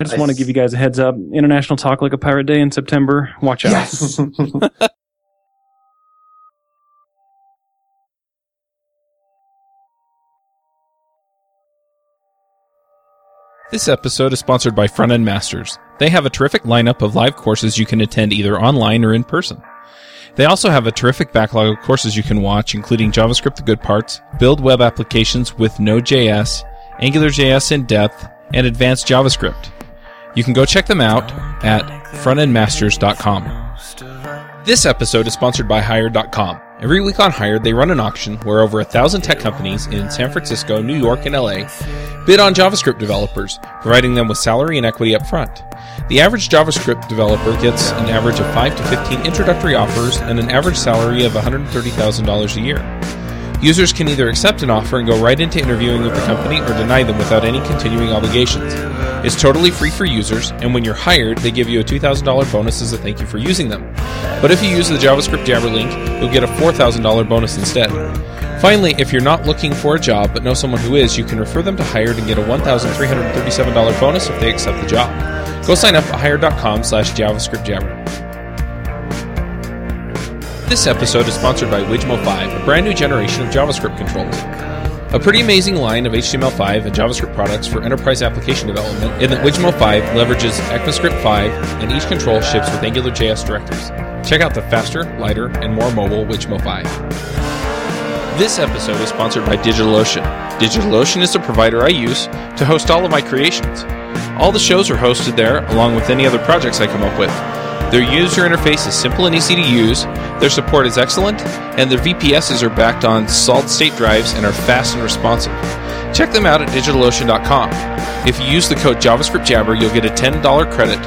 I just want to give you guys a heads up. International Talk Like a Pirate Day in September. Watch out. Yes. This episode is sponsored by Front End Masters. They have a terrific lineup of live courses you can attend either online or in person. They also have a terrific backlog of courses you can watch, including JavaScript the good parts, build web applications with Node.js, AngularJS in depth, and advanced JavaScript. You can go check them out at frontendmasters.com. This episode is sponsored by Hired.com. Every week on Hired, they run an auction where over a thousand tech companies in San Francisco, New York, and LA bid on JavaScript developers, providing them with salary and equity up front. The average JavaScript developer gets an average of 5 to 15 introductory offers and an average salary of $130,000 a year. Users can either accept an offer and go right into interviewing with the company or deny them without any continuing obligations. It's totally free for users, and when you're hired, they give you a $2,000 bonus as a thank you for using them. But if you use the JavaScript Jabber link, you'll get a $4,000 bonus instead. Finally, if you're not looking for a job but know someone who is, you can refer them to Hired and get a $1,337 bonus if they accept the job. Go sign up at hired.com slash JavaScript Jabber. This episode is sponsored by Wijmo 5, a brand new generation of JavaScript controls. A pretty amazing line of HTML5 and JavaScript products for enterprise application development in that Wijmo 5 leverages ECMAScript 5 and each control ships with AngularJS directives. Check out the faster, lighter, and more mobile Wijmo 5. This episode is sponsored by DigitalOcean. DigitalOcean is the provider I use to host all of my creations. All the shows are hosted there, along with any other projects I come up with. Their user interface is simple and easy to use, their support is excellent, and their VPSs are backed on solid state drives and are fast and responsive. Check them out at digitalocean.com. If you use the code JavaScript Jabber, you'll get a $10 credit.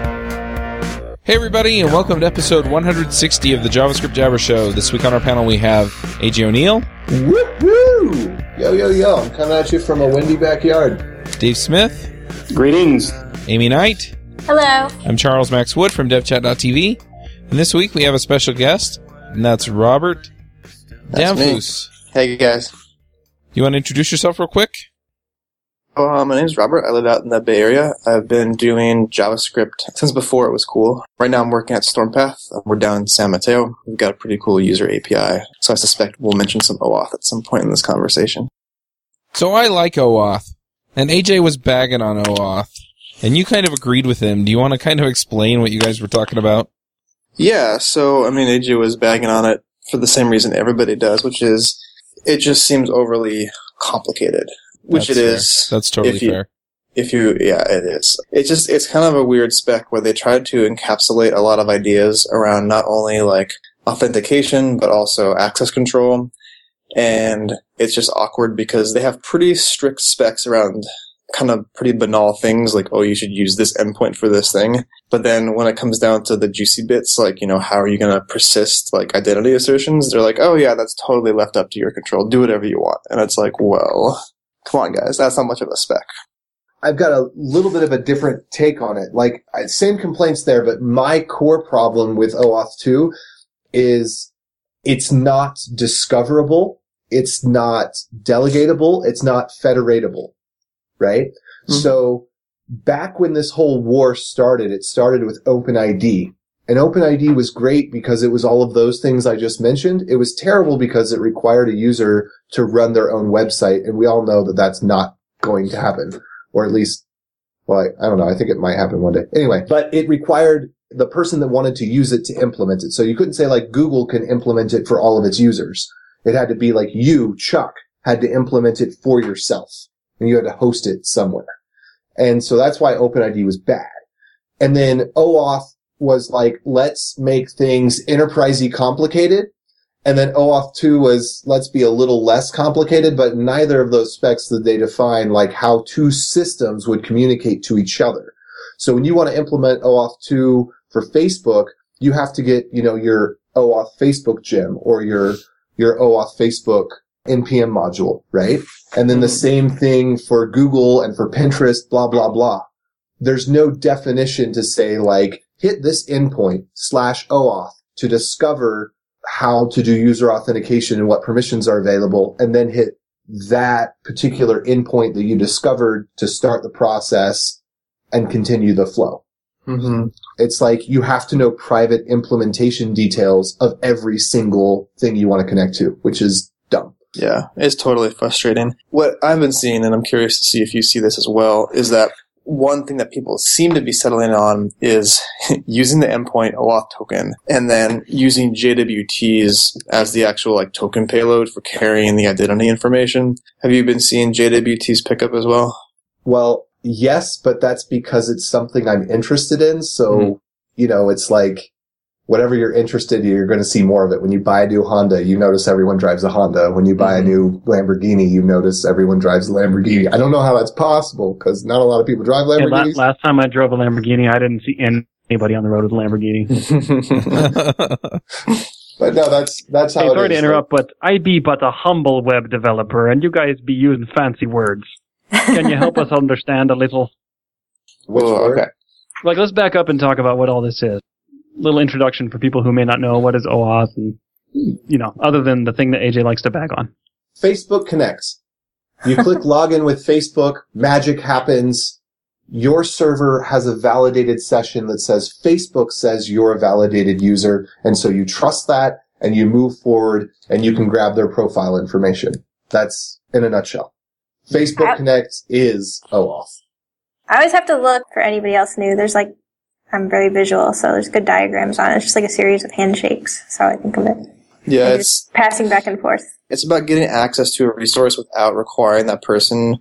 Hey, everybody, and welcome to episode 160 of the JavaScript Jabber Show. This week on our panel, we have AJ O'Neal, Woo-hoo! Yo, yo, yo. I'm coming at you from a windy backyard. Dave Smith, Greetings. Aimee Knight. Hello. I'm Charles Max Wood from DevChat.tv, and this week we have a special guest, and that's Robert That's me. Damphousse. Hey guys. You want to introduce yourself real quick? Oh, uh, my name is Robert. I live out in the Bay Area. I've been doing JavaScript since before it was cool. Right now I'm working at Stormpath. Uh, We're down in San Mateo. We've got a pretty cool user API. So I suspect we'll mention some OAuth at some point in this conversation. So I like OAuth, and AJ was bagging on OAuth, and you kind of agreed with him. Do you want to kind of explain what you guys were talking about? Yeah, so I mean AJ was bagging on it for the same reason everybody does, which is it just seems overly complicated. Which That's it fair. is. That's totally if you- fair. if you yeah it is it's just it's kind of a weird spec where they tried to encapsulate a lot of ideas around not only like authentication but also access control and it's just awkward because they have pretty strict specs around kind of pretty banal things like oh you should use this endpoint for this thing but then when it comes down to the juicy bits like you know how are you going to persist like identity assertions they're like oh yeah that's totally left up to your control do whatever you want and it's like well come on guys that's not much of a spec I've got a little bit of a different take on it. Like, same complaints there, but my core problem with OAuth 2 is it's not discoverable. It's not delegatable. It's not federatable. Right? Mhm. So back when this whole war started, it started with OpenID. And OpenID was great because it was all of those things I just mentioned. It was terrible because it required a user to run their own website. And we all know that that's not going to happen. Or at least, well, I, I don't know. I think it might happen one day. Anyway, but it required the person that wanted to use it to implement it. So you couldn't say like Google can implement it for all of its users. It had to be like you, Chuck, had to implement it for yourself and you had to host it somewhere. And so that's why OpenID was bad. And then OAuth was like, let's make things enterprisey complicated. And then OAuth 2 was, let's be a little less complicated, but neither of those specs did they define like how two systems would communicate to each other. So when you want to implement OAuth 2 for Facebook, you have to get, you know, your OAuth Facebook gem or your, your OAuth Facebook NPM module, right? And then the same thing for Google and for Pinterest, blah, blah, blah. There's no definition to say like, hit this endpoint slash OAuth to discover how to do user authentication and what permissions are available, and then hit that particular endpoint that you discovered to start the process and continue the flow. Mm-hmm. It's like you have to know private implementation details of every single thing you want to connect to, which is. Yeah, it's totally frustrating. What I've been seeing, and I'm curious to see if you see this as well, is that one thing that people seem to be settling on is using the endpoint OAuth token and then using JWTs as the actual like token payload for carrying the identity information. Have you been seeing JWTs pick up as well? Well, yes, but that's because it's something I'm interested in. So, Mhm. you know, it's like whatever you're interested in, you're going to see more of it. When you buy a new Honda, you notice everyone drives a Honda. When you buy Mhm. a new Lamborghini, you notice everyone drives a Lamborghini. I don't know how that's possible because not a lot of people drive Hey, la- Lamborghinis. last time I drove a Lamborghini, I didn't see anybody on the road with a Lamborghini. but no, that's, that's how Hey, it sorry to interrupt, but I be but a humble web developer, and you guys be using fancy words. Can you help us understand a little? Which Oh, word? okay. Like, let's back up and talk about what all this is. Little introduction for people who may not know what is OAuth, and you know, other than the thing that AJ likes to bag on. Facebook connects. You click login with Facebook, magic happens. Your server has a validated session that says Facebook says you're a validated user, and so you trust that and you move forward and you can grab their profile information. That's in a nutshell. Facebook I- Connect is OAuth. I always have to look for anybody else new. There's like, I'm very visual, so there's good diagrams on it. It's just like a series of handshakes. That's how I think of it. Yeah, And it's passing back and forth. it's about getting access to a resource without requiring that person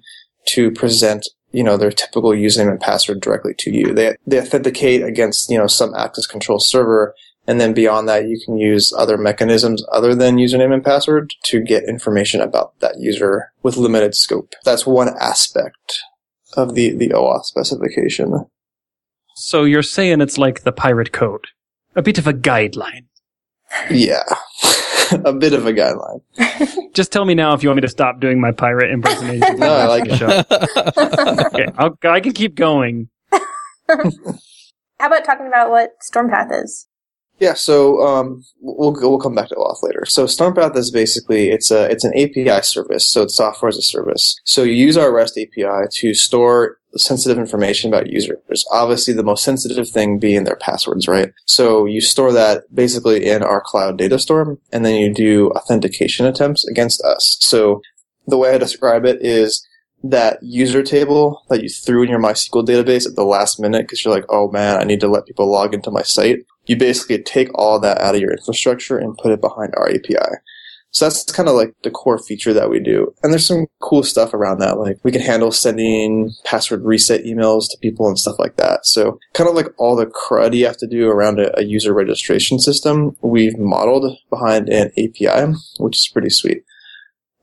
to present you know their typical username and password directly to you they they authenticate against you know some access control server and then beyond that you can use other mechanisms other than username and password to get information about that user with limited scope that's one aspect of the the OAuth specification So you're saying it's like the pirate code, a bit of a guideline. yeah a bit of a guideline Just tell me now if you want me to stop doing my pirate impersonation. No, I like the show. Okay, I'll, I can keep going. How about talking about what Stormpath is? Yeah, so um, we'll we'll come back to OAuth later. So Stormpath is basically it's a it's an API service, so it's software as a service. So you use our REST API to store sensitive information about users. Obviously, the most sensitive thing being their passwords, right? So you store that basically in our cloud data store, and then you do authentication attempts against us. So the way I describe it is that user table that you threw in your MySQL database at the last minute because you're like, oh man, I need to let people log into my site. You basically take all that out of your infrastructure and put it behind our API. So that's kind of like the core feature that we do. And there's some cool stuff around that. Like we can handle sending password reset emails to people and stuff like that. So kind of like all the crud you have to do around a, a user registration system, we've modeled behind an API, which is pretty sweet.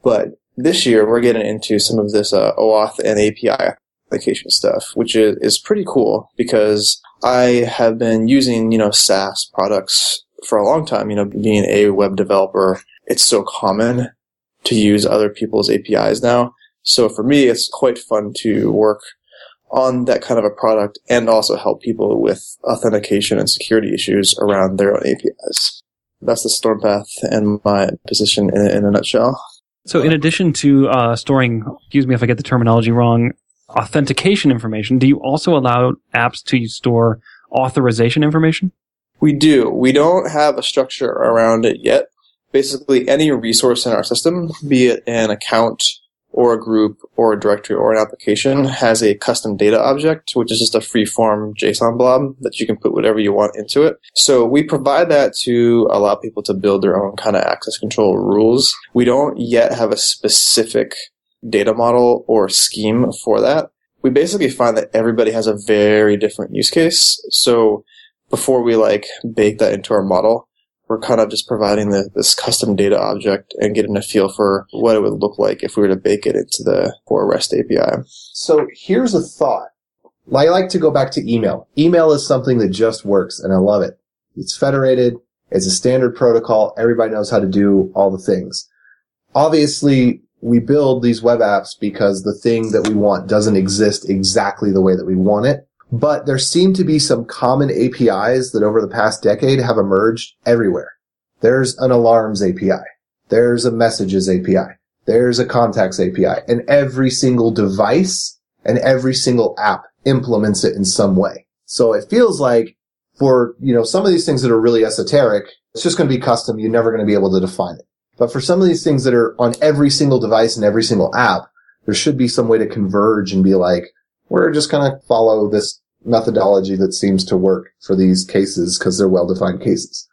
But this year we're getting into some of this uh, OAuth and API application stuff, which is, is pretty cool because I have been using, you know, SaaS products for a long time, you know, being a web developer. It's so common to use other people's APIs now. So for me, it's quite fun to work on that kind of a product and also help people with authentication and security issues around their own APIs. That's the Stormpath and my position in, in a nutshell. So, in addition to uh, storing, excuse me if I get the terminology wrong, authentication information, do you also allow apps to store authorization information? We do. We don't have a structure around it yet. Basically, any resource in our system, be it an account or a group or a directory or an application, has a custom data object, which is just a free-form JSON blob that you can put whatever you want into it. So we provide that to allow people to build their own kind of access control rules. We don't yet have a specific data model or scheme for that. We basically find that everybody has a very different use case. So before we like bake that into our model, we're kind of just providing the, this custom data object and getting a feel for what it would look like if we were to bake it into the core REST API. So here's a thought. I like to go back to email. Email is something that just works and I love it. It's federated. It's a standard protocol. Everybody knows how to do all the things. Obviously, we build these web apps because the thing that we want doesn't exist exactly the way that we want it. But there seem to be some common APIs that over the past decade have emerged everywhere. There's an alarms API. There's a messages API. There's a contacts API. And every single device and every single app implements it in some way. So it feels like for, you know, some of these things that are really esoteric, it's just going to be custom. You're never going to be able to define it. But for some of these things that are on every single device and every single app, there should be some way to converge and be like, we're just going to follow this methodology that seems to work for these cases because they're well-defined cases.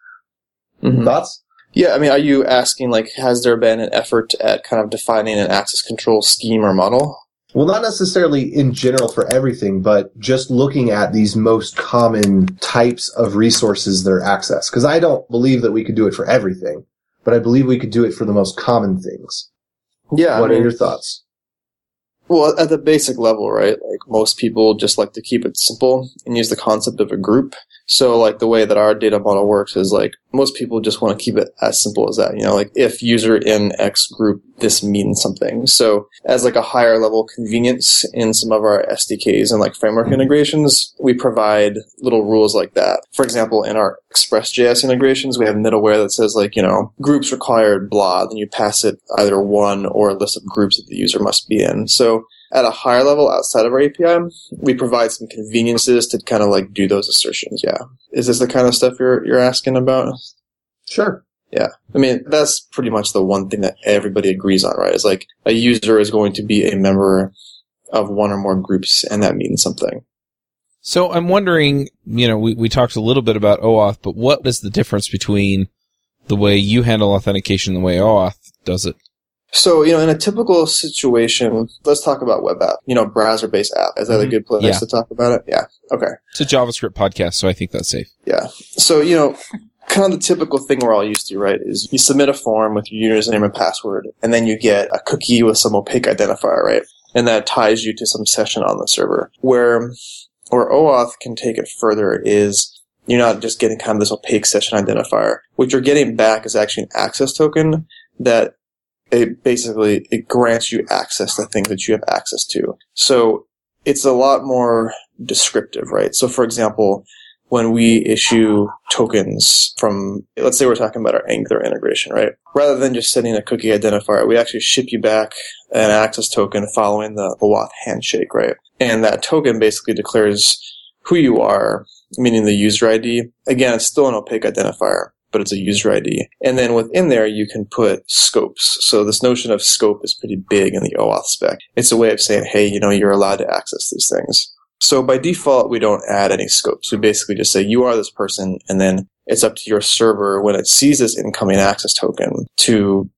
Mhm. Thoughts? Yeah, I mean, are you asking like, has there been an effort at kind of defining an access control scheme or model? Well, not necessarily in general for everything, but just looking at these most common types of resources that are accessed. Because I don't believe that we could do it for everything, but I believe we could do it for the most common things. Yeah, what I mean, are your thoughts? Well, at the basic level, right? Like most people just like to keep it simple and use the concept of a group. So like the way that our data model works is like most people just want to keep it as simple as that. You know, like if user in X group, this means something. So as like a higher level convenience in some of our SDKs and like framework mm-hmm. integrations, we provide little rules like that. For example, in our Express.js integrations, we have middleware that says like, you know, groups required blah, then you pass it either one or a list of groups that the user must be in. So at a higher level outside of our API, we provide some conveniences to kind of like do those assertions. Yeah. Is this the kind of stuff you're, you're asking about? Sure. Yeah. I mean, that's pretty much the one thing that everybody agrees on, right? Is like a user is going to be a member of one or more groups and that means something. So I'm wondering, you know, we, we talked a little bit about OAuth, but what is the difference between the way you handle authentication and the way OAuth does it? So, you know, in a typical situation, let's talk about web app, you know, browser based app. Is that a Mhm. good place Yeah. to talk about it? Yeah. Okay. It's a JavaScript podcast, so I think that's safe. Yeah. So, you know, kind of the typical thing we're all used to, right, is you submit a form with your username and password, and then you get a cookie with some opaque identifier, right? And that ties you to some session on the server. Where, where OAuth can take it further is you're not just getting kind of this opaque session identifier. What you're getting back is actually an access token that it basically, it grants you access to things that you have access to. So it's a lot more descriptive, right? So for example, when we issue tokens from, let's say we're talking about our Angular integration, right? Rather than just sending a cookie identifier, we actually ship you back an access token following the OAuth handshake, right? And that token basically declares who you are, meaning the user ID. Again, it's still an opaque identifier, but it's a user ID. And then within there, you can put scopes. So this notion of scope is pretty big in the OAuth spec. It's a way of saying, hey, you know, you're allowed to access these things. So by default, we don't add any scopes. We basically just say you are this person, and then it's up to your server when it sees this incoming access token to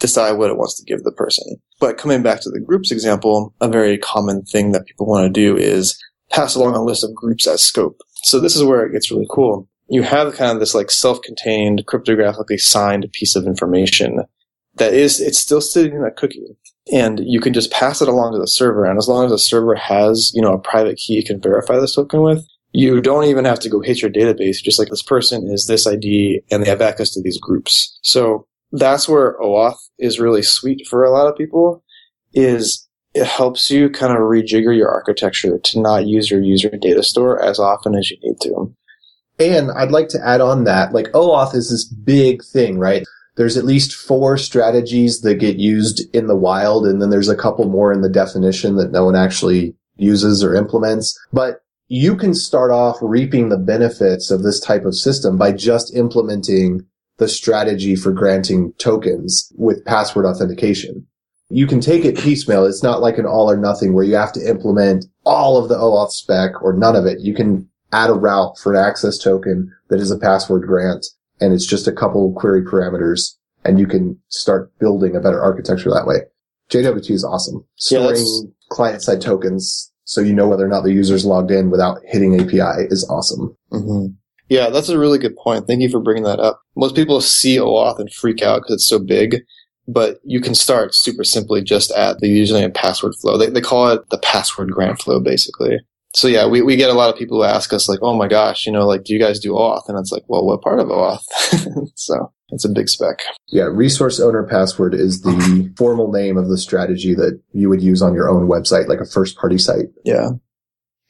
decide what it wants to give the person. But coming back to the groups example, a very common thing that people want to do is pass along a list of groups as scope. So this is where it gets really cool. You have kind of this like self-contained, cryptographically signed piece of information that is, it's still sitting in a cookie and you can just pass it along to the server. And as long as the server has, you know, a private key you can verify this token with, you don't even have to go hit your database. Just like this person is this ID and they have access to these groups. So that's where OAuth is really sweet for a lot of people is it helps you kind of rejigger your architecture to not use your user data store as often as you need to. And I'd like to add on that, like OAuth is this big thing, right? There's at least four strategies that get used in the wild, and then there's a couple more in the definition that no one actually uses or implements. But you can start off reaping the benefits of this type of system by just implementing the strategy for granting tokens with password authentication. You can take it piecemeal. It's not like an all or nothing where you have to implement all of the OAuth spec or none of it. You can add a route for an access token that is a password grant and it's just a couple query parameters and you can start building a better architecture that way. JWT is awesome. Storing that's- client side tokens so you know whether or not the user's logged in without hitting API is awesome. Mm-hmm. Yeah, that's a really good point. Thank you for bringing that up. Most people see OAuth and freak out because it's so big, but you can start super simply just at the username and password flow. They, they call it the password grant flow, basically. So yeah, we, we get a lot of people who ask us like, oh my gosh, you know, like, do you guys do OAuth? And it's like, well, what part of OAuth? so it's a big spec. Yeah, resource owner password is the formal name of the strategy that you would use on your own website, like a first party site. Yeah.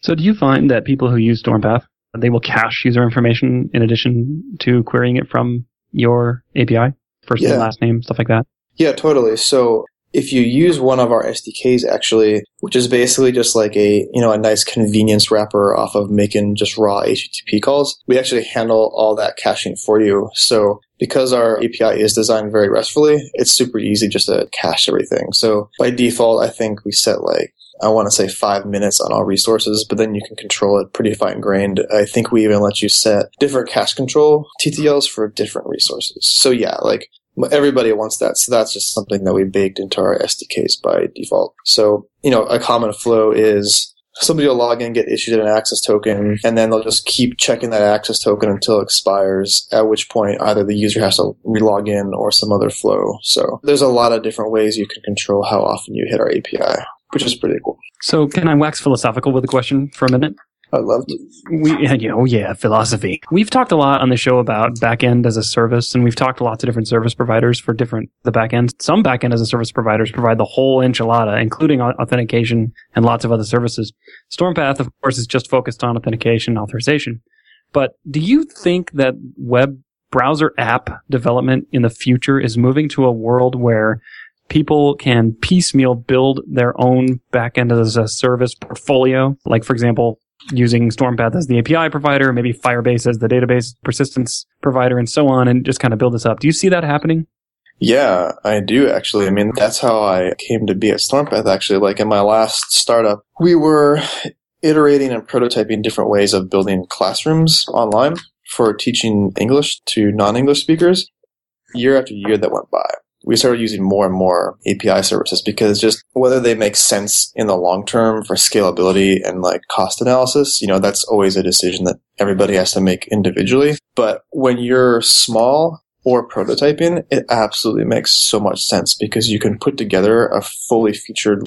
So do you find that people who use Stormpath, they will cache user information in addition to querying it from your API? First Yeah. name, last name, stuff like that? Yeah, totally. So if you use one of our SDKs actually, which is basically just like a, you know, a nice convenience wrapper off of making just raw HTTP calls, we actually handle all that caching for you. So because our API is designed very RESTfully, it's super easy just to cache everything. So by default, I think we set like I want to say five minutes on all resources, but then you can control it pretty fine grained. I think we even let you set different cache control TTLs for different resources. So yeah, like everybody wants that. So that's just something that we baked into our SDKs by default. So, you know, a common flow is somebody will log in, get issued an access token, and then they'll just keep checking that access token until it expires, at which point either the user has to relog in or some other flow. So there's a lot of different ways you can control how often you hit our API, which is pretty cool. So can I wax philosophical with a question for a minute? I'd love to. We, yeah, oh yeah, philosophy. We've talked a lot on the show about backend as a service, and we've talked to lots of different service providers for different the backend. Some backend as a service providers provide the whole enchilada, including authentication and lots of other services. Stormpath, of course, is just focused on authentication and authorization. But do you think that web browser app development in the future is moving to a world where people can piecemeal build their own backend as a service portfolio? Like, for example, using Stormpath as the API provider, maybe Firebase as the database persistence provider, and so on, and just kind of build this up. Do you see that happening? Yeah, I do actually. I mean, that's how I came to be at Stormpath actually. Like in my last startup, we were iterating and prototyping different ways of building classrooms online for teaching English to non-English speakers. Year after year that went by, we started using more and more API services because just whether they make sense in the long term for scalability and like cost analysis, you know, that's always a decision that everybody has to make individually. But when you're small or prototyping, it absolutely makes so much sense because you can put together a fully featured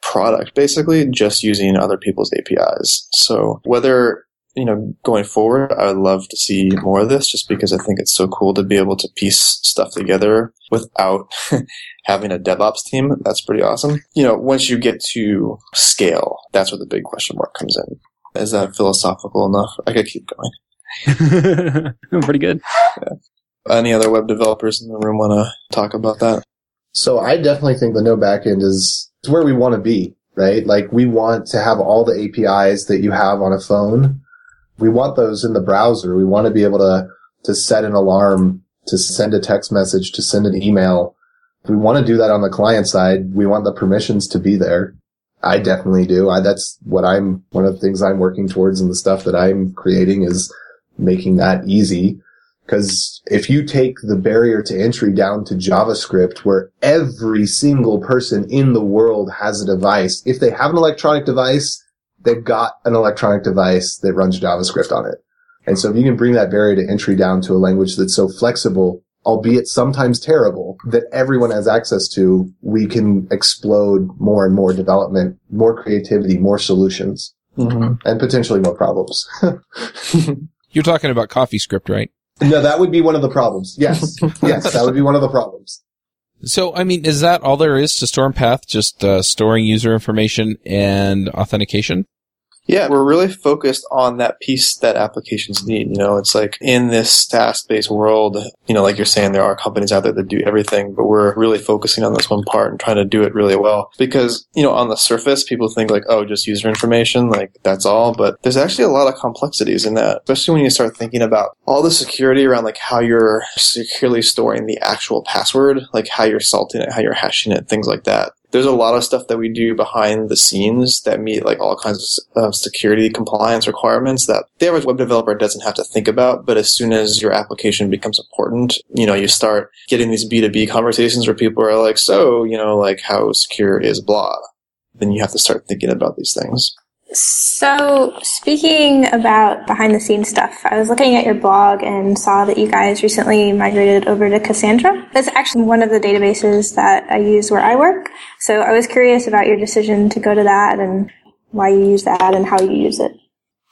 product basically just using other people's APIs. So whether you know, going forward, I would love to see more of this just because I think it's so cool to be able to piece stuff together without having a DevOps team. That's pretty awesome. You know, once you get to scale, that's where the big question mark comes in. Is that philosophical enough? I could keep going. pretty good. Yeah. Any other web developers in the room want to talk about that? So I definitely think the no backend is where we want to be, right? Like we want to have all the APIs that you have on a phone we want those in the browser. We want to be able to, to set an alarm, to send a text message, to send an email. We want to do that on the client side. We want the permissions to be there. I definitely do. I, that's what I'm, one of the things I'm working towards and the stuff that I'm creating is making that easy. Cause if you take the barrier to entry down to JavaScript where every single person in the world has a device, if they have an electronic device, they've got an electronic device that runs JavaScript on it. And so if you can bring that barrier to entry down to a language that's so flexible, albeit sometimes terrible, that everyone has access to, we can explode more and more development, more creativity, more solutions, mm-hmm. and potentially more problems. You're talking about CoffeeScript, right? No, that would be one of the problems. Yes. yes, that would be one of the problems. So, I mean, is that all there is to Stormpath? Just uh, storing user information and authentication? Yeah, we're really focused on that piece that applications need. You know, it's like in this SaaS-based world, you know, like you're saying, there are companies out there that do everything, but we're really focusing on this one part and trying to do it really well. Because, you know, on the surface, people think like, oh, just user information, like that's all. But there's actually a lot of complexities in that, especially when you start thinking about all the security around like how you're securely storing the actual password, like how you're salting it, how you're hashing it, things like that there's a lot of stuff that we do behind the scenes that meet like all kinds of um, security compliance requirements that the average web developer doesn't have to think about. But as soon as your application becomes important, you know, you start getting these B2B conversations where people are like, so, you know, like how secure is blah. Then you have to start thinking about these things. So, speaking about behind the scenes stuff, I was looking at your blog and saw that you guys recently migrated over to Cassandra. That's actually one of the databases that I use where I work. So, I was curious about your decision to go to that and why you use that and how you use it.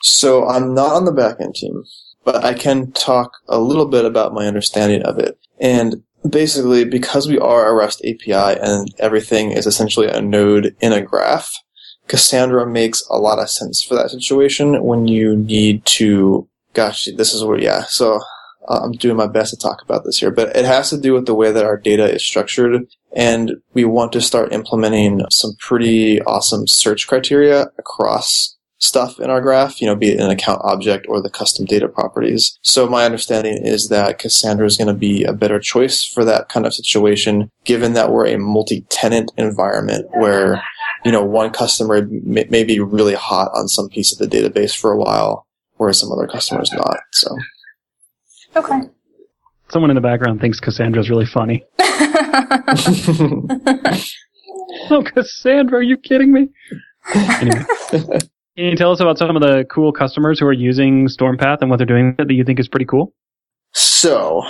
So, I'm not on the backend team, but I can talk a little bit about my understanding of it. And basically, because we are a REST API and everything is essentially a node in a graph, Cassandra makes a lot of sense for that situation when you need to, gosh, this is where, yeah. So uh, I'm doing my best to talk about this here, but it has to do with the way that our data is structured. And we want to start implementing some pretty awesome search criteria across stuff in our graph, you know, be it an account object or the custom data properties. So my understanding is that Cassandra is going to be a better choice for that kind of situation, given that we're a multi-tenant environment where, you know, one customer may, may be really hot on some piece of the database for a while, whereas some other customers not. So. Okay. Someone in the background thinks Cassandra's really funny. oh, Cassandra, are you kidding me? Anyway. Can you tell us about some of the cool customers who are using Stormpath and what they're doing that you think is pretty cool? So,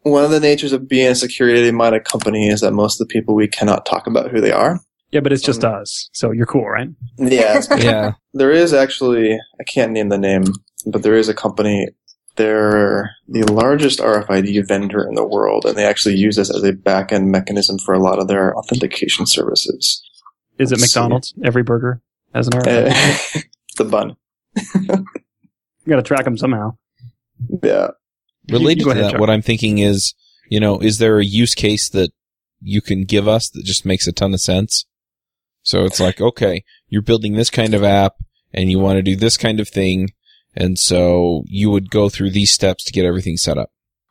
one of the natures of being a security-minded company is that most of the people we cannot talk about who they are. Yeah, but it's just Um, us, so you're cool, right? Yeah, Yeah. there is actually I can't name the name, but there is a company. They're the largest RFID vendor in the world, and they actually use this as a back-end mechanism for a lot of their authentication services. Is it Let's see. McDonald's? Every burger has an RFID. Uh, the bun, you got to track them somehow. yeah. Related you to that, Chuck. what I'm thinking is, you know, is there a use case that you can give us that just makes a ton of sense? So it's like, okay, you're building this kind of app and you want to do this kind of thing. And so you would go through these steps to get everything set up.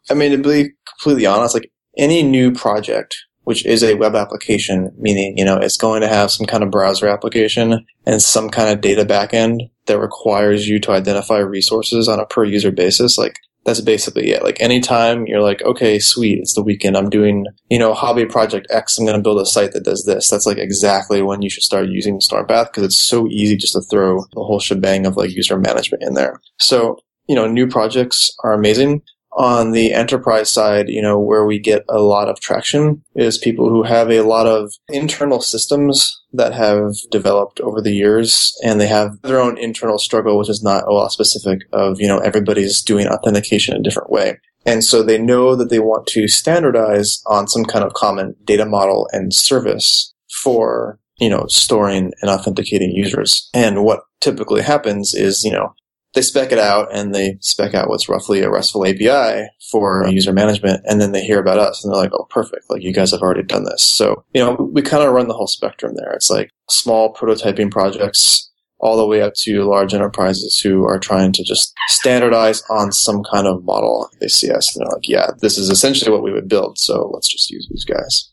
I mean, to be completely honest, like any new project, which is a web application, meaning, you know, it's going to have some kind of browser application and some kind of data backend that requires you to identify resources on a per user basis. Like, that's basically it. Like, anytime you're like, okay, sweet, it's the weekend, I'm doing, you know, hobby project X, I'm going to build a site that does this. That's like exactly when you should start using Stormpath because it's so easy just to throw the whole shebang of like user management in there. So, you know, new projects are amazing on the enterprise side, you know, where we get a lot of traction is people who have a lot of internal systems that have developed over the years and they have their own internal struggle, which is not a lot specific of, you know, everybody's doing authentication a different way. And so they know that they want to standardize on some kind of common data model and service for, you know, storing and authenticating users. And what typically happens is, you know, they spec it out and they spec out what's roughly a RESTful API for user management. And then they hear about us and they're like, oh, perfect. Like you guys have already done this. So, you know, we kind of run the whole spectrum there. It's like small prototyping projects all the way up to large enterprises who are trying to just standardize on some kind of model. They see us and they're like, yeah, this is essentially what we would build. So let's just use these guys.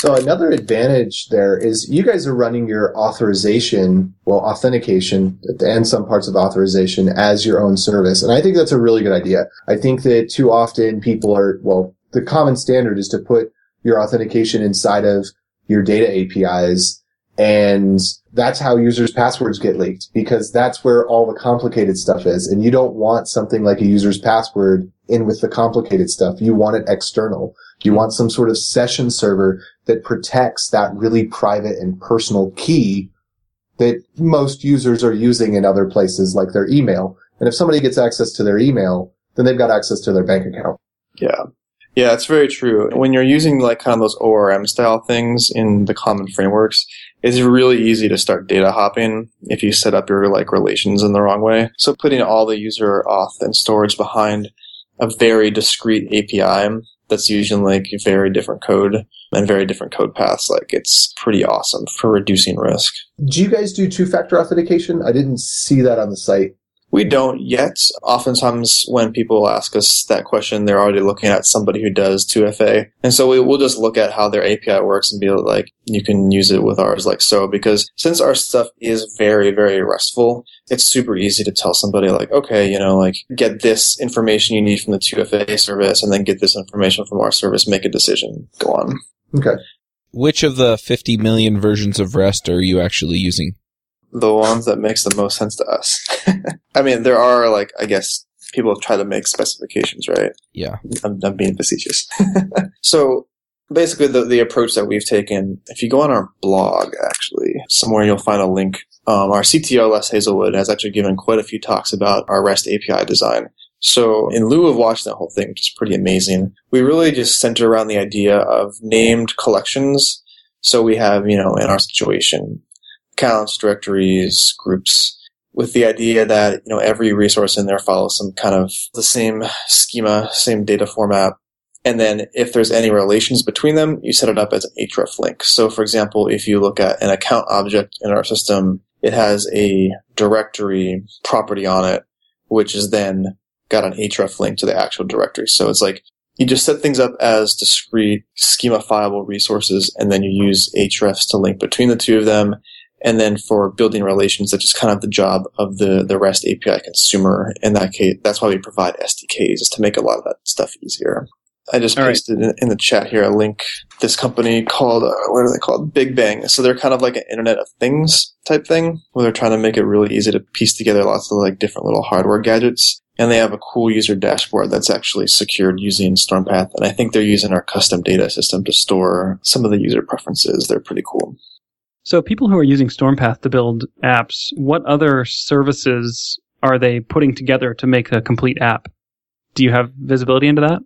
So another advantage there is you guys are running your authorization, well, authentication and some parts of authorization as your own service. And I think that's a really good idea. I think that too often people are, well, the common standard is to put your authentication inside of your data APIs. And that's how users' passwords get leaked because that's where all the complicated stuff is. And you don't want something like a user's password in with the complicated stuff. You want it external. You want some sort of session server that protects that really private and personal key that most users are using in other places like their email. And if somebody gets access to their email, then they've got access to their bank account. Yeah. Yeah, it's very true. When you're using like kind of those ORM style things in the common frameworks, it's really easy to start data hopping if you set up your like relations in the wrong way. So putting all the user auth and storage behind a very discrete API that's using like very different code and very different code paths, like it's pretty awesome for reducing risk. Do you guys do two-factor authentication? I didn't see that on the site. We don't yet. Oftentimes, when people ask us that question, they're already looking at somebody who does 2FA. And so we, we'll just look at how their API works and be like, you can use it with ours like so. Because since our stuff is very, very RESTful, it's super easy to tell somebody like, okay, you know, like get this information you need from the 2FA service and then get this information from our service, make a decision, go on. Okay. Which of the 50 million versions of REST are you actually using? The ones that makes the most sense to us. I mean, there are like, I guess people try to make specifications, right? Yeah. I'm, I'm being facetious. so basically the, the approach that we've taken, if you go on our blog, actually, somewhere you'll find a link. Um, our CTO, Les Hazlewood, has actually given quite a few talks about our REST API design. So in lieu of watching that whole thing, which is pretty amazing, we really just center around the idea of named collections. So we have, you know, in our situation, accounts, directories, groups, with the idea that you know every resource in there follows some kind of the same schema, same data format. And then if there's any relations between them, you set it up as an href link. So for example, if you look at an account object in our system, it has a directory property on it, which is then got an href link to the actual directory. So it's like you just set things up as discrete schema-fileable resources, and then you use hrefs to link between the two of them. And then for building relations, that's just kind of the job of the, the REST API consumer. In that case, that's why we provide SDKs, is to make a lot of that stuff easier. I just All right. pasted in, in the chat here a link. This company called, uh, what are they called? Big Bang. So they're kind of like an Internet of Things type thing, where they're trying to make it really easy to piece together lots of like different little hardware gadgets. And they have a cool user dashboard that's actually secured using Stormpath. And I think they're using our custom data system to store some of the user preferences. They're pretty cool. So people who are using Stormpath to build apps, what other services are they putting together to make a complete app? Do you have visibility into that?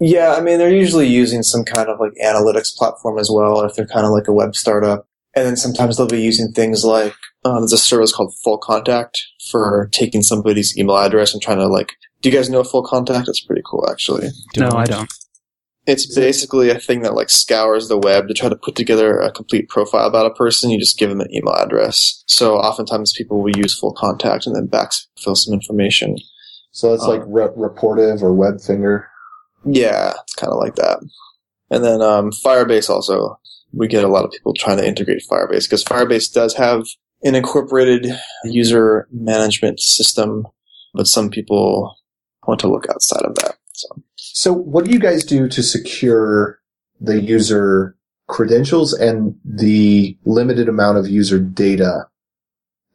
Yeah, I mean, they're usually using some kind of like analytics platform as well, if they're kind of like a web startup. And then sometimes they'll be using things like, uh, there's a service called Full Contact for taking somebody's email address and trying to like, do you guys know Full Contact? It's pretty cool, actually. No, I don't. It's basically a thing that like scours the web to try to put together a complete profile about a person. You just give them an email address. So oftentimes people will use Full Contact and then backfill some information. So it's like re- Rapportive or Webfinger. Yeah, it's kind of like that. And then um, Firebase also, we get a lot of people trying to integrate Firebase because Firebase does have an incorporated user management system, but some people want to look outside of that. So So what do you guys do to secure the user credentials and the limited amount of user data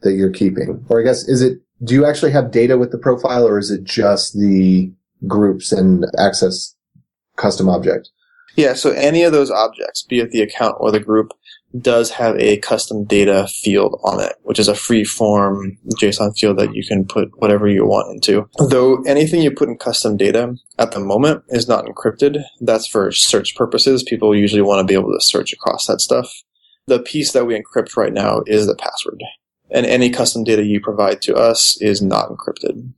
that you're keeping? Or I guess, is it, do you actually have data with the profile or is it just the groups and access custom object? Yeah, so any of those objects, be it the account or the group, does have a custom data field on it, which is a free form JSON field that you can put whatever you want into. Though anything you put in custom data at the moment is not encrypted. That's for search purposes. People usually want to be able to search across that stuff. The piece that we encrypt right now is the password. And any custom data you provide to us is not encrypted.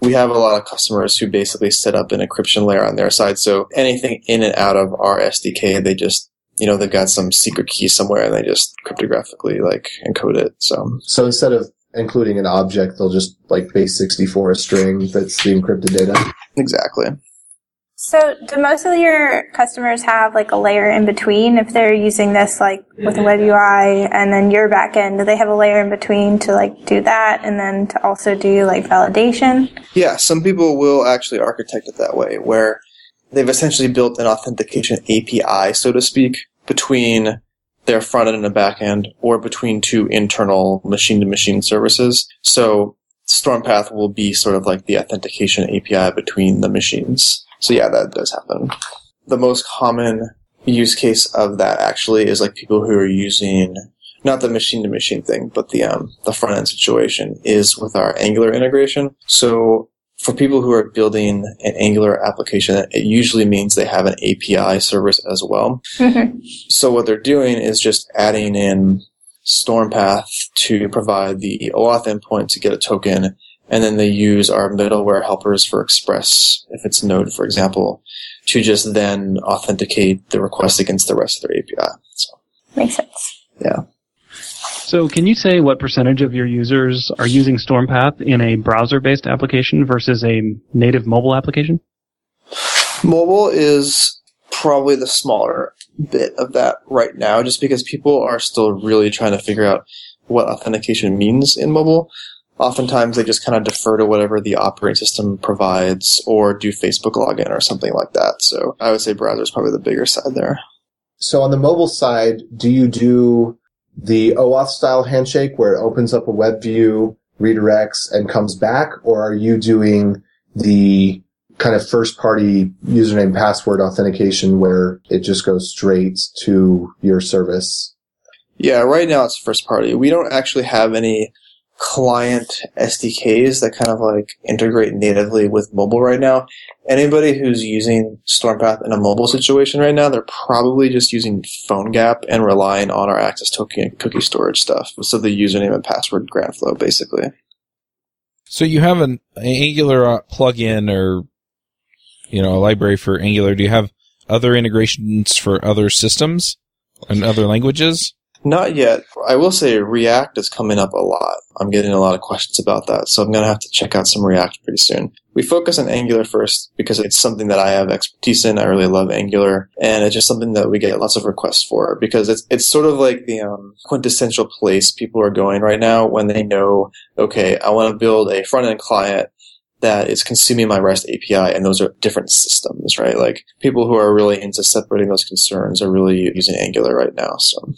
We have a lot of customers who basically set up an encryption layer on their side. So anything in and out of our SDK, they just you know, they've got some secret key somewhere and they just cryptographically like encode it. So So instead of including an object, they'll just like base 64 a string that's the encrypted data. exactly. So, do most of your customers have like a layer in between if they're using this like with a web UI and then your backend? Do they have a layer in between to like do that and then to also do like validation? Yeah, some people will actually architect it that way where they've essentially built an authentication API, so to speak, between their front end and the back end or between two internal machine to machine services. So Stormpath will be sort of like the authentication API between the machines. So yeah, that does happen. The most common use case of that actually is like people who are using not the machine to machine thing, but the um, the front end situation is with our Angular integration. So for people who are building an Angular application, it usually means they have an API service as well. So what they're doing is just adding in Stormpath to provide the OAuth endpoint to get a token, and then they use our middleware helpers for Express, if it's Node, for example, to just then authenticate the request against the rest of their API. So, Makes sense. yeah. So can you say what percentage of your users are using Stormpath in a browser-based application versus a native mobile application? Mobile is probably the smaller bit of that right now, just because people are still really trying to figure out what authentication means in mobile. Oftentimes they just kind of defer to whatever the operating system provides or do Facebook login or something like that. So I would say browser is probably the bigger side there. So on the mobile side, do you do the OAuth style handshake where it opens up a web view, redirects, and comes back? Or are you doing the kind of first party username password authentication where it just goes straight to your service? Yeah, right now it's first party. We don't actually have any client SDKs that kind of like integrate natively with mobile right now. Anybody who's using Stormpath in a mobile situation right now, they're probably just using PhoneGap and relying on our access token cookie storage stuff. So the username and password grant flow, basically. So you have an Angular uh, plugin or, you know, a library for Angular. Do you have other integrations for other systems and other languages? Not yet. I will say React is coming up a lot. I'm getting a lot of questions about that, so I'm going to have to check out some React pretty soon. We focus on Angular first because it's something that I have expertise in. I really love Angular, and it's just something that we get lots of requests for because it's it's sort of like the um, quintessential place people are going right now when they know, okay, I want to build a front end client that is consuming my REST API, and those are different systems, right? Like people who are really into separating those concerns are really using Angular right now. So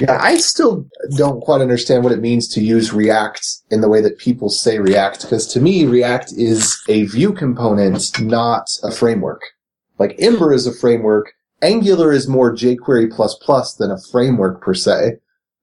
yeah, I still don't quite understand what it means to use React in the way that people say React, because to me, React is a view component, not a framework. Like Ember is a framework. Angular is more jQuery++ plus than a framework per se.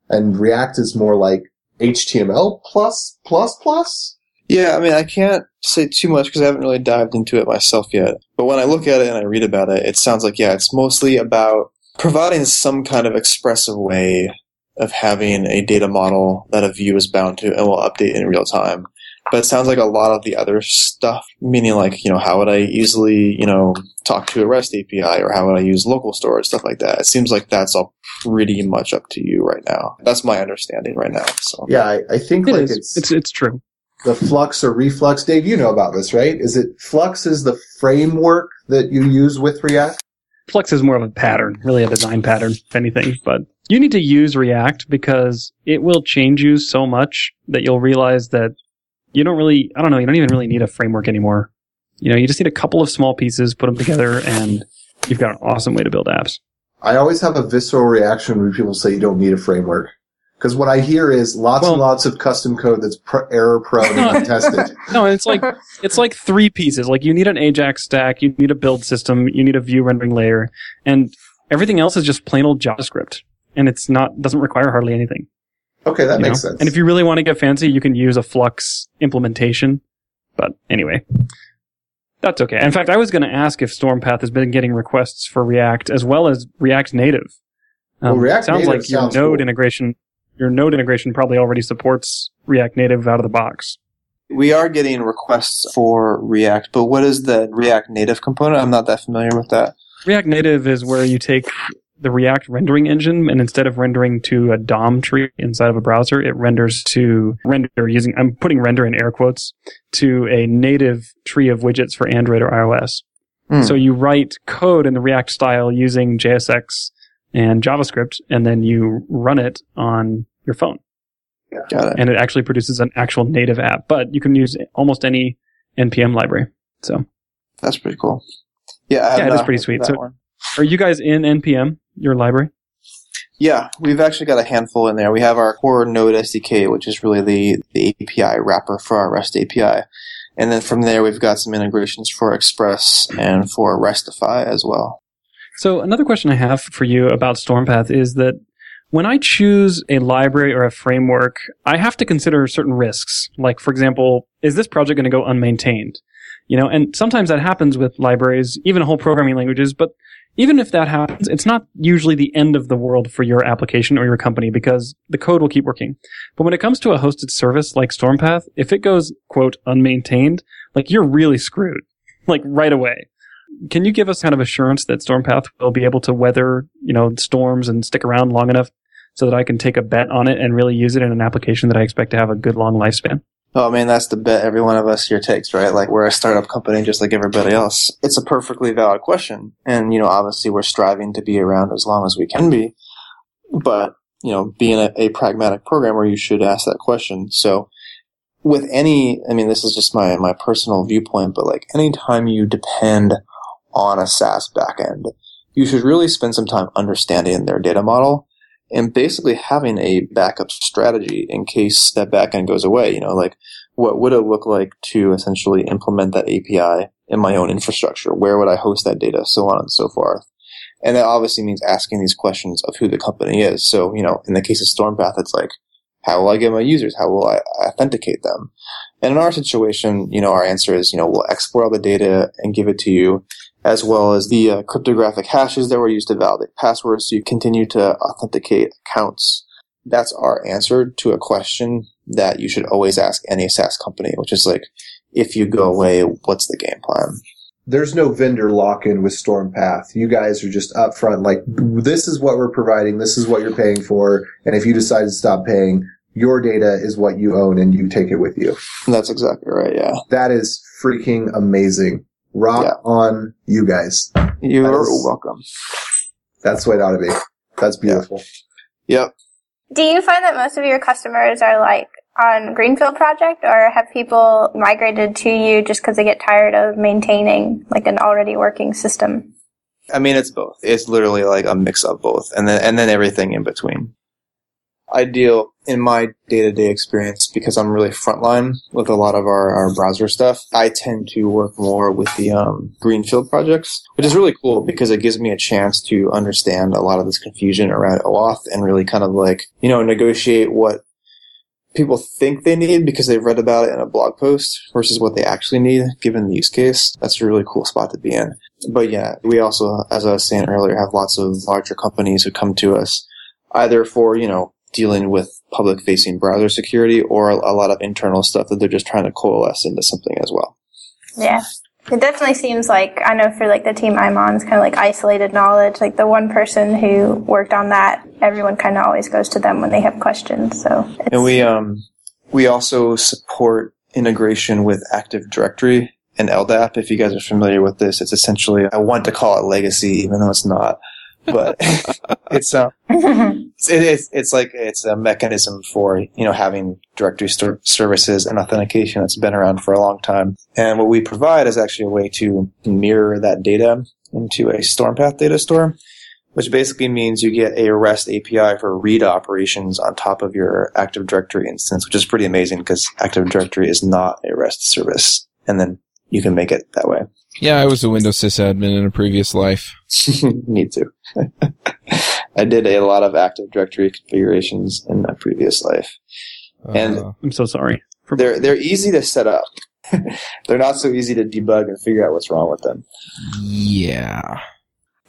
And React is more like HTML plus plus plus. Yeah, I mean, I can't say too much because I haven't really dived into it myself yet. But when I look at it and I read about it, it sounds like, yeah, it's mostly about providing some kind of expressive way of having a data model that a view is bound to and will update in real time. But it sounds like a lot of the other stuff, meaning like, you know, how would I easily, you know, talk to a REST API or how would I use local storage, stuff like that. It seems like that's all pretty much up to you right now. That's my understanding right now. So Yeah, I, I think It like is. it's, It's it's true. the Flux or Reflux. Dave, you know about this, right? Is it Flux is the framework that you use with React? Flux is more of a pattern, really a design pattern, if anything. But you need to use React because it will change you so much that you'll realize that you don't really, I don't know, you don't even really need a framework anymore. You know, you just need a couple of small pieces, put them together, and you've got an awesome way to build apps. I always have a visceral reaction when people say you don't need a framework. Because what I hear is lots Well- and lots of custom code that's pr- error prone and untested. No, it's like it's like three pieces. Like you need an Ajax stack, you need a build system, you need a view rendering layer, and everything else is just plain old JavaScript. And it's not doesn't require hardly anything. Okay, that makes know? sense. And if you really want to get fancy, you can use a Flux implementation. But anyway, that's okay. In fact, I was going to ask if Stormpath has been getting requests for React as well as React Native. Um, Well, React sounds Native like your sounds Node cool. integration, your Node integration probably already supports React Native out of the box. we are getting requests for React, but what is the React native component? I'm not that familiar with that. React Native is where you take the React rendering engine and instead of rendering to a DOM tree inside of a browser, it renders to render using, I'm putting render in air quotes, to a native tree of widgets for Android or iOS. Hmm. So you write code in the React style using JSX and JavaScript, and then you run it on your phone. Got it. And it actually produces an actual native app, but you can use almost any NPM library. So That's pretty cool. Yeah, I Yeah, it is pretty sweet. So- one. are you guys in NPM, your library? Yeah, we've actually got a handful in there. We have our core Node SDK, which is really the, the API wrapper for our REST API. And then from there, we've got some integrations for Express and for Restify as well. So another question I have for you about Stormpath is that when I choose a library or a framework, I have to consider certain risks. Like, for example, is this project going to go unmaintained? You know, and sometimes that happens with libraries, even whole programming languages, but even if that happens, it's not usually the end of the world for your application or your company because the code will keep working. But when it comes to a hosted service like Stormpath, if it goes, quote, unmaintained, like you're really screwed, like right away. Can you give us kind of assurance that Stormpath will be able to weather, you know, storms and stick around long enough so that I can take a bet on it and really use it in an application that I expect to have a good long lifespan? Oh man, that's the bet every one of us here takes, right? Like we're a startup company just like everybody else. It's a perfectly valid question. And, you know, obviously we're striving to be around as long as we can be. But, you know, being a, a pragmatic programmer, you should ask that question. So with any, I mean, this is just my, my personal viewpoint, but like anytime you depend on a SaaS backend, you should really spend some time understanding their data model and basically having a backup strategy in case that backend goes away. You know, like what would it look like to essentially implement that API in my own infrastructure? Where would I host that data? So on and so forth. And that obviously means asking these questions of who the company is. So, you know, in the case of Stormpath, it's like, how will I get my users? How will I authenticate them? And in our situation, you know, our answer is, you know, we'll export all the data and give it to you, as well as the uh, cryptographic hashes that were used to validate passwords. So you continue to authenticate accounts. That's our answer to a question that you should always ask any SaaS company, which is like, if you go away, what's the game plan? There's no vendor lock in with Stormpath. You guys are just upfront, like, this is what we're providing, this is what you're paying for, and if you decide to stop paying, your data is what you own and you take it with you. That's exactly right. Yeah. That is freaking amazing. Rock Yeah. on you guys. You're That is- welcome. That's the way it ought to be. That's beautiful. Yep. Do you find that most of your customers are like on Greenfield project or have people migrated to you just because they get tired of maintaining like an already working system? I mean, it's both. It's literally like a mix of both, and then and then everything in between. I deal in my day to day experience because I'm really frontline with a lot of our, our browser stuff. I tend to work more with the um, greenfield projects, which is really cool because it gives me a chance to understand a lot of this confusion around OAuth and really kind of like you know negotiate what people think they need because they've read about it in a blog post versus what they actually need given the use case. That's a really cool spot to be in. But yeah, we also, as I was saying earlier, have lots of larger companies who come to us either for, you know, dealing with public facing browser security or a, lot of internal stuff that they're just trying to coalesce into something as well. Yeah. It definitely seems like I know for like the team I'm on, it's kind of like isolated knowledge. Like the one person who worked on that, everyone kind of always goes to them when they have questions. So it's, And we, um, we also support integration with Active Directory and LDAP. If you guys are familiar with this, it's essentially, I want to call it legacy, even though it's not. But it's, um, it is, it's like it's a mechanism for you know having directory st- services and authentication that's been around for a long time. And what we provide is actually a way to mirror that data into a Stormpath data store, which basically means you get a REST API for read operations on top of your Active Directory instance, which is pretty amazing because Active Directory is not a REST service, and then you can make it that way. Yeah, I was a Windows sysadmin in a previous life. Me too. I did a lot of Active Directory configurations in my previous life. And- Uh, I'm so sorry. For They're they're easy to set up. they're not so easy to debug and figure out what's wrong with them. yeah.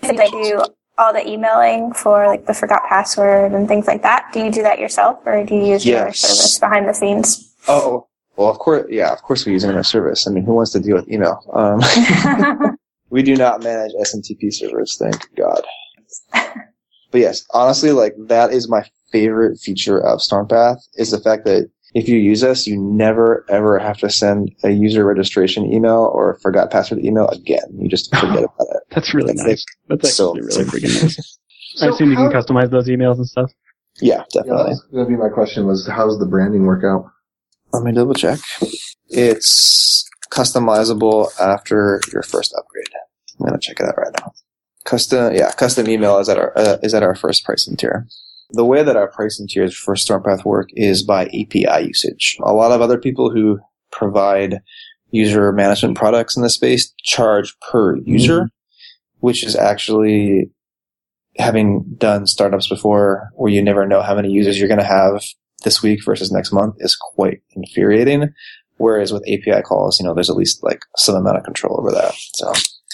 I do all the emailing for like the forgot password and things like that. Do you do that yourself or do you use your service behind the scenes? Oh, well, of course, yeah, of course we use internet service. I mean, who wants to deal with email? Um, we do not manage SMTP servers, thank God. But yes, honestly, like that is my favorite feature of Stormpath is the fact that if you use us, you never ever have to send a user registration email or forgot password email again. You just forget about it. That's really That's nice. That's so- really freaking nice. I So assume you can customize those emails and stuff. Yeah, Yeah, definitely. that's gonna be my question was how's the branding work out? Let me double check. It's customizable after your first upgrade. I'm gonna check it out right now. Custom, yeah, custom email is at our uh, is at our first pricing tier. The way that our pricing tiers for Stormpath work is by API usage. A lot of other people who provide user management products in this space charge per user, which is actually having done startups before where you never know how many users you're going to have this week versus next month is quite infuriating. Whereas with API calls, you know, there's at least like some amount of control over that. So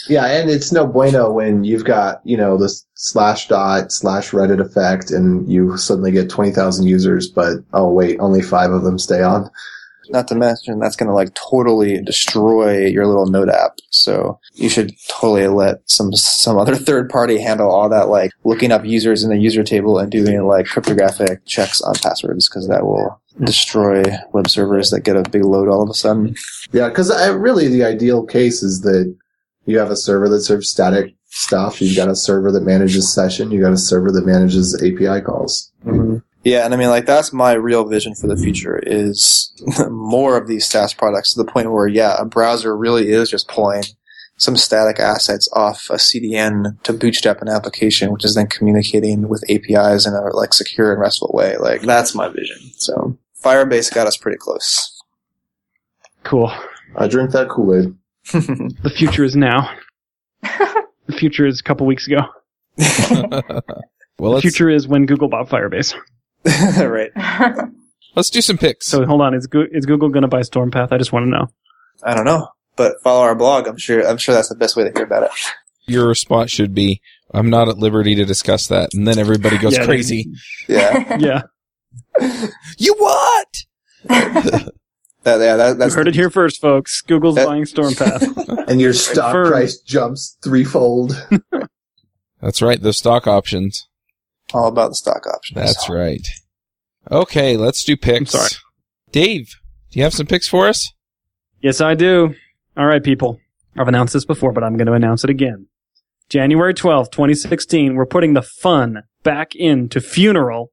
Yeah, and it's no bueno when you've got, you know, this slash dot slash Reddit effect and you suddenly get 20,000 users, but oh wait, only five of them stay on. Not to mention that's going to like totally destroy your little node app. So you should totally let some, some other third party handle all that, like looking up users in the user table and doing like cryptographic checks on passwords because that will destroy web servers that get a big load all of a sudden. Yeah, because really the ideal case is that you have a server that serves static stuff. You've got a server that manages session. You got a server that manages API calls. Mm-hmm. Yeah, and I mean, like that's my real vision for the future is more of these SaaS products to the point where, yeah, a browser really is just pulling some static assets off a CDN to bootstrap an application, which is then communicating with APIs in a like secure and restful way. Like that's my vision. So Firebase got us pretty close. Cool. I drink that Kool-Aid. The future is now. the future is a couple weeks ago. well, the future is when Google bought Firebase. right. Let's do some picks. So hold on, is, Go- is Google going to buy Stormpath? I just want to know. I don't know, but follow our blog. I'm sure. I'm sure that's the best way to hear about it. Your response should be, "I'm not at liberty to discuss that," and then everybody goes Yeah, crazy. Yeah, Yeah, You what? that, yeah, that, you that's heard it here first, folks. Google's That- buying Stormpath. And your stock Confirmed. price jumps threefold. That's right. Those stock options. All about the stock options. That's right. Okay, let's do picks. I'm sorry. Dave, do you have some picks for us? yes, I do. All right, people. I've announced this before, but I'm going to announce it again. January 12th, 2016, we're putting the fun back into Funeral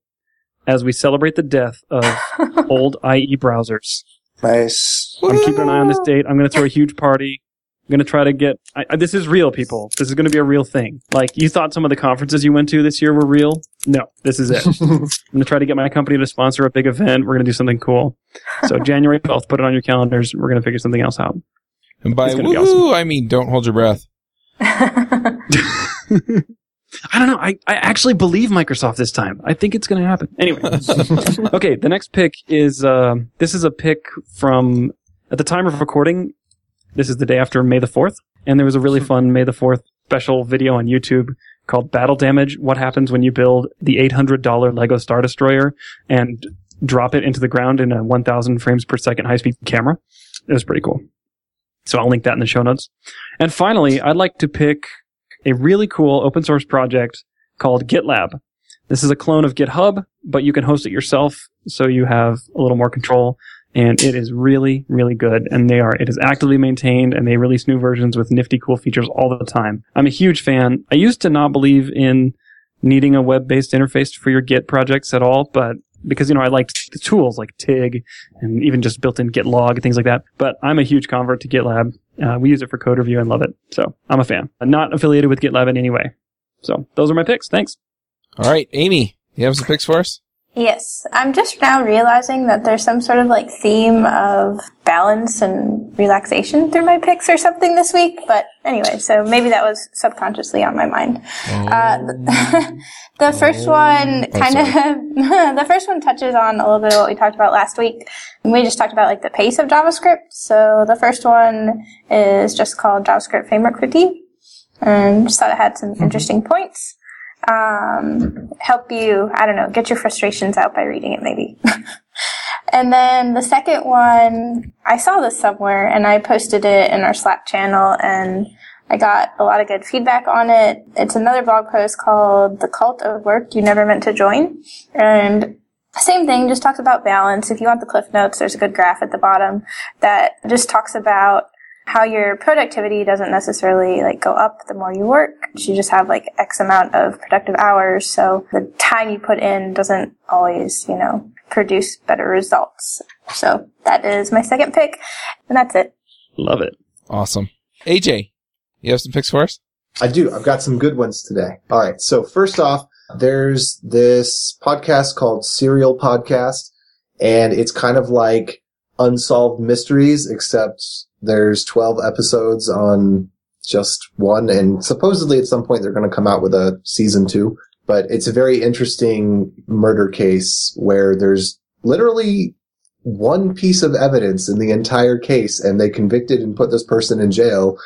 as we celebrate the death of old IE browsers. Nice. I'm keeping an eye on this date. I'm going to throw a huge party. I'm going to try to get. I, I, this is real, people. This is going to be a real thing. Like you thought some of the conferences you went to this year were real. No, this is it. I'm going to try to get my company to sponsor a big event. We're going to do something cool. So January 12th, put it on your calendars. We're going to figure something else out. And by It's gonna be woohoo, I mean don't hold your breath. I don't know. I, I actually believe Microsoft this time. I think it's going to happen. Anyway. okay. The next pick is, um, this is a pick from, at the time of recording, this is the day after May the 4th. And there was a really hmm. fun May the 4th special video on YouTube called Battle Damage. What happens when you build the $800 Lego Star Destroyer and drop it into the ground in a 1000 frames per second high speed camera? It was pretty cool. So I'll link that in the show notes. And finally, I'd like to pick a really cool open source project called GitLab. This is a clone of GitHub, but you can host it yourself, so you have a little more control. And it is really, really good. And they are, it is actively maintained and they release new versions with nifty, cool features all the time. I'm a huge fan. I used to not believe in needing a web-based interface for your Git projects at all, but because, you know, I liked the tools like TIG and even just built-in Git log and things like that. But I'm a huge convert to GitLab. Uh, we use it for code review and love it. So I'm a fan. I'm not affiliated with GitLab in any way. So those are my picks. Thanks. All right, Aimee, you have some picks for us? Yes, I'm just now realizing that there's some sort of like theme of balance and relaxation through my picks or something this week. But anyway, so maybe that was subconsciously on my mind. Uh, the, the first one kind of, the first one touches on a little bit of what we talked about last week. We just talked about like the pace of JavaScript. So the first one is just called JavaScript Framework Fatigue. And just thought it had some interesting points um, help you, I don't know, get your frustrations out by reading it maybe. and then the second one, I saw this somewhere and I posted it in our Slack channel and I got a lot of good feedback on it. It's another blog post called The Cult of Work You Never Meant to Join. And same thing, just talks about balance. If you want the cliff notes, there's a good graph at the bottom that just talks about how your productivity doesn't necessarily like go up the more you work. You just have like X amount of productive hours. So the time you put in doesn't always, you know, produce better results. So that is my second pick. And that's it. Love it. Awesome. AJ, you have some picks for us? I do. I've got some good ones today. All right. So first off, there's this podcast called Serial Podcast, and it's kind of like Unsolved Mysteries, except there's 12 episodes on just one, and supposedly at some point they're going to come out with a season two. But it's a very interesting murder case where there's literally one piece of evidence in the entire case, and they convicted and put this person in jail,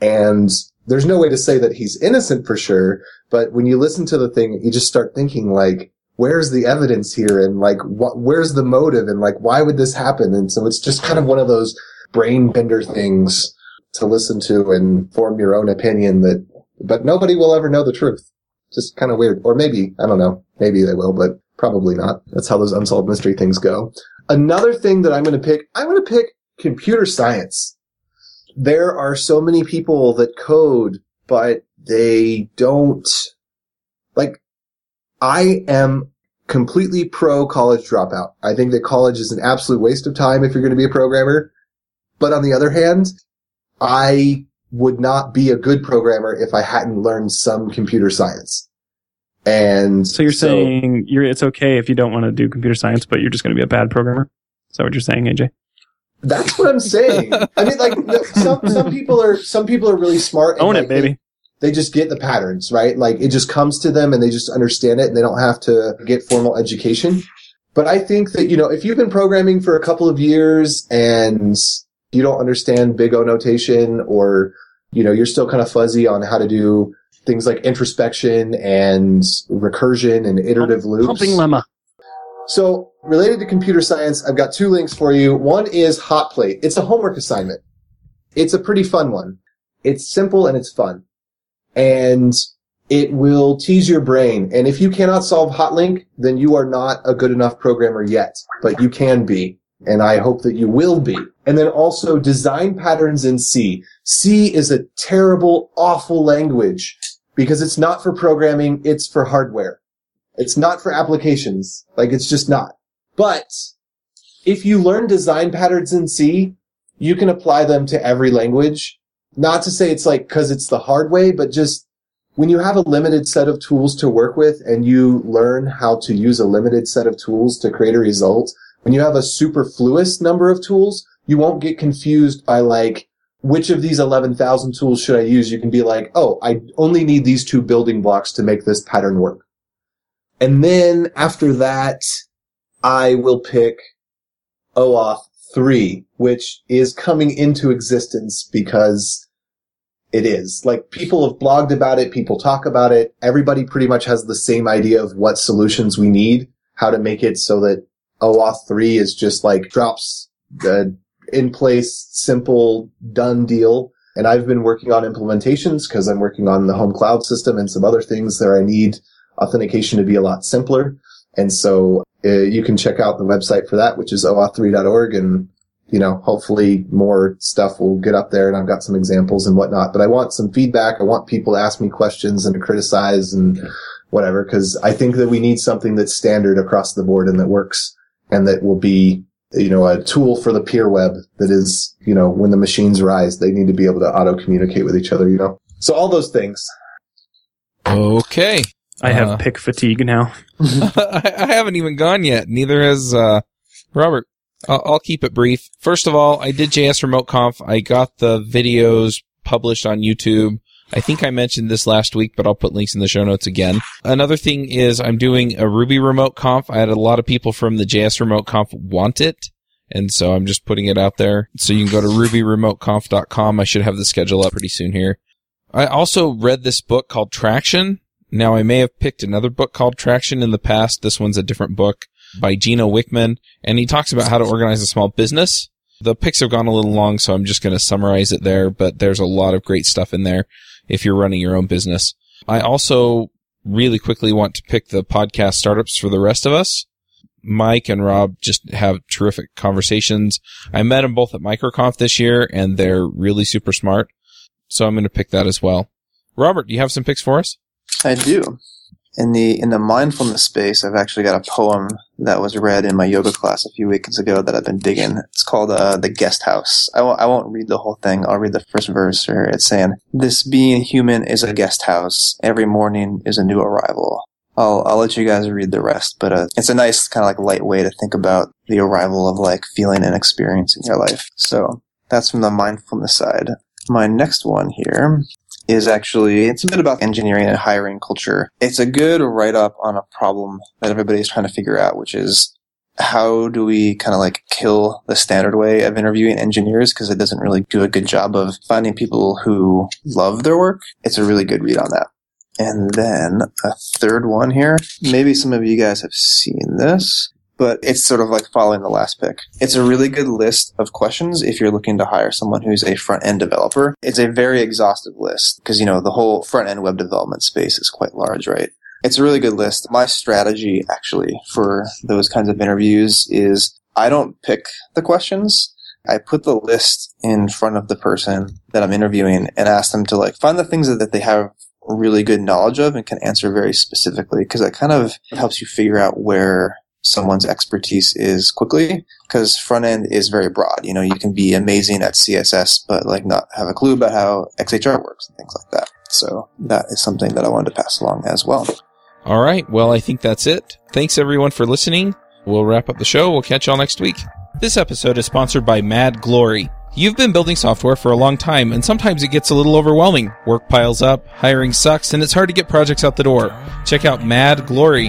and there's no way to say that he's innocent for sure, but when you listen to the thing, you just start thinking like, where's the evidence here? And like, what, where's the motive? And like, why would this happen? And so it's just kind of one of those brain bender things to listen to and form your own opinion that, but nobody will ever know the truth. Just kind of weird. Or maybe, I don't know. Maybe they will, but probably not. That's how those unsolved mystery things go. Another thing that I'm going to pick, I'm going to pick computer science. There are so many people that code, but they don't, like, I am completely pro college dropout. I think that college is an absolute waste of time if you're going to be a programmer. But on the other hand, I would not be a good programmer if I hadn't learned some computer science. And So you're saying you're, it's okay if you don't want to do computer science, but you're just going to be a bad programmer? Is that what you're saying, AJ? that's what I'm saying. I mean, like some some people are some people are really smart. and, Own like, it, baby. They, they just get the patterns, right? Like it just comes to them and they just understand it and they don't have to get formal education. But I think that, you know, if you've been programming for a couple of years and you don't understand big O notation or, you know, you're still kind of fuzzy on how to do things like introspection and recursion and iterative loops. Pumping lemma. So related to computer science, I've got two links for you. One is Hot Plate. It's a homework assignment. It's a pretty fun one. It's simple and it's fun. And it will tease your brain. And if you cannot solve Hotlink, then you are not a good enough programmer yet, but you can be. And I hope that you will be. And then also design patterns in C. C is a terrible, awful language because it's not for programming. It's for hardware. It's not for applications. Like it's just not. But if you learn design patterns in C, you can apply them to every language. Not to say it's like cause it's the hard way, but just when you have a limited set of tools to work with and you learn how to use a limited set of tools to create a result, when you have a superfluous number of tools, you won't get confused by like, which of these 11,000 tools should I use? You can be like, oh, I only need these two building blocks to make this pattern work. And then after that, I will pick OAuth 3, which is coming into existence because it is. Like people have blogged about it, people talk about it. Everybody pretty much has the same idea of what solutions we need, how to make it so that OAuth 3 is just like drops the in place, simple, done deal. And I've been working on implementations because I'm working on the home cloud system and some other things that I need authentication to be a lot simpler. And so uh, you can check out the website for that, which is oauth3.org. And, you know, hopefully more stuff will get up there and I've got some examples and whatnot. But I want some feedback. I want people to ask me questions and to criticize and whatever, because I think that we need something that's standard across the board and that works and that will be you know, a tool for the peer web that is, you know, when the machines rise, they need to be able to auto communicate with each other, you know? So all those things. Okay. I have Uh, pick fatigue now. I, I haven't even gone yet. Neither has uh, Robert. I'll, I'll keep it brief. First of all, I did JS Remote Conf. I got the videos published on YouTube. I think I mentioned this last week, but I'll put links in the show notes again. Another thing is I'm doing a Ruby Remote Conf. I had a lot of people from the JS Remote Conf want it. And so I'm just putting it out there. So you can go to rubyremoteconf.com. I should have the schedule up pretty soon here. I also read this book called Traction. Now I may have picked another book called Traction in the past. This one's a different book by Gino Wickman, and he talks about how to organize a small business. The picks have gone a little long, so I'm just going to summarize it there, but there's a lot of great stuff in there if you're running your own business. I also really quickly want to pick the podcast startups for the rest of us. Mike and Rob just have terrific conversations. I met them both at MicroConf this year and they're really super smart. So I'm going to pick that as well. Robert, do you have some picks for us? I do. In the in the mindfulness space, I've actually got a poem that was read in my yoga class a few weeks ago that I've been digging. It's called uh, "The Guest House." I won't, won't read the whole thing. I'll read the first verse here. It's saying, "This being human is a guest house. Every morning is a new arrival." I'll I'll let you guys read the rest, but uh, it's a nice kind of like light way to think about the arrival of like feeling and experience in your life. So that's from the mindfulness side. My next one here is actually it's a bit about engineering and hiring culture. It's a good write up on a problem that everybody's trying to figure out, which is how do we kind of like kill the standard way of interviewing engineers because it doesn't really do a good job of finding people who love their work. It's a really good read on that. And then a third one here. Maybe some of you guys have seen this, but it's sort of like following the last pick. It's a really good list of questions if you're looking to hire someone who's a front end developer. It's a very exhaustive list because, you know, the whole front end web development space is quite large, right? It's a really good list. My strategy actually for those kinds of interviews is I don't pick the questions. I put the list in front of the person that I'm interviewing and ask them to like find the things that, they have really good knowledge of and can answer very specifically because that kind of helps you figure out where someone's expertise is quickly because front end is very broad. You know, you can be amazing at CSS, but like not have a clue about how XHR works and things like that. So that is something that I wanted to pass along as well. All right. Well, I think that's it. Thanks everyone for listening. We'll wrap up the show. We'll catch y'all next week. This episode is sponsored by Mad Glory. You've been building software for a long time, and sometimes it gets a little overwhelming. Work piles up, hiring sucks, and it's hard to get projects out the door. Check out Mad Glory.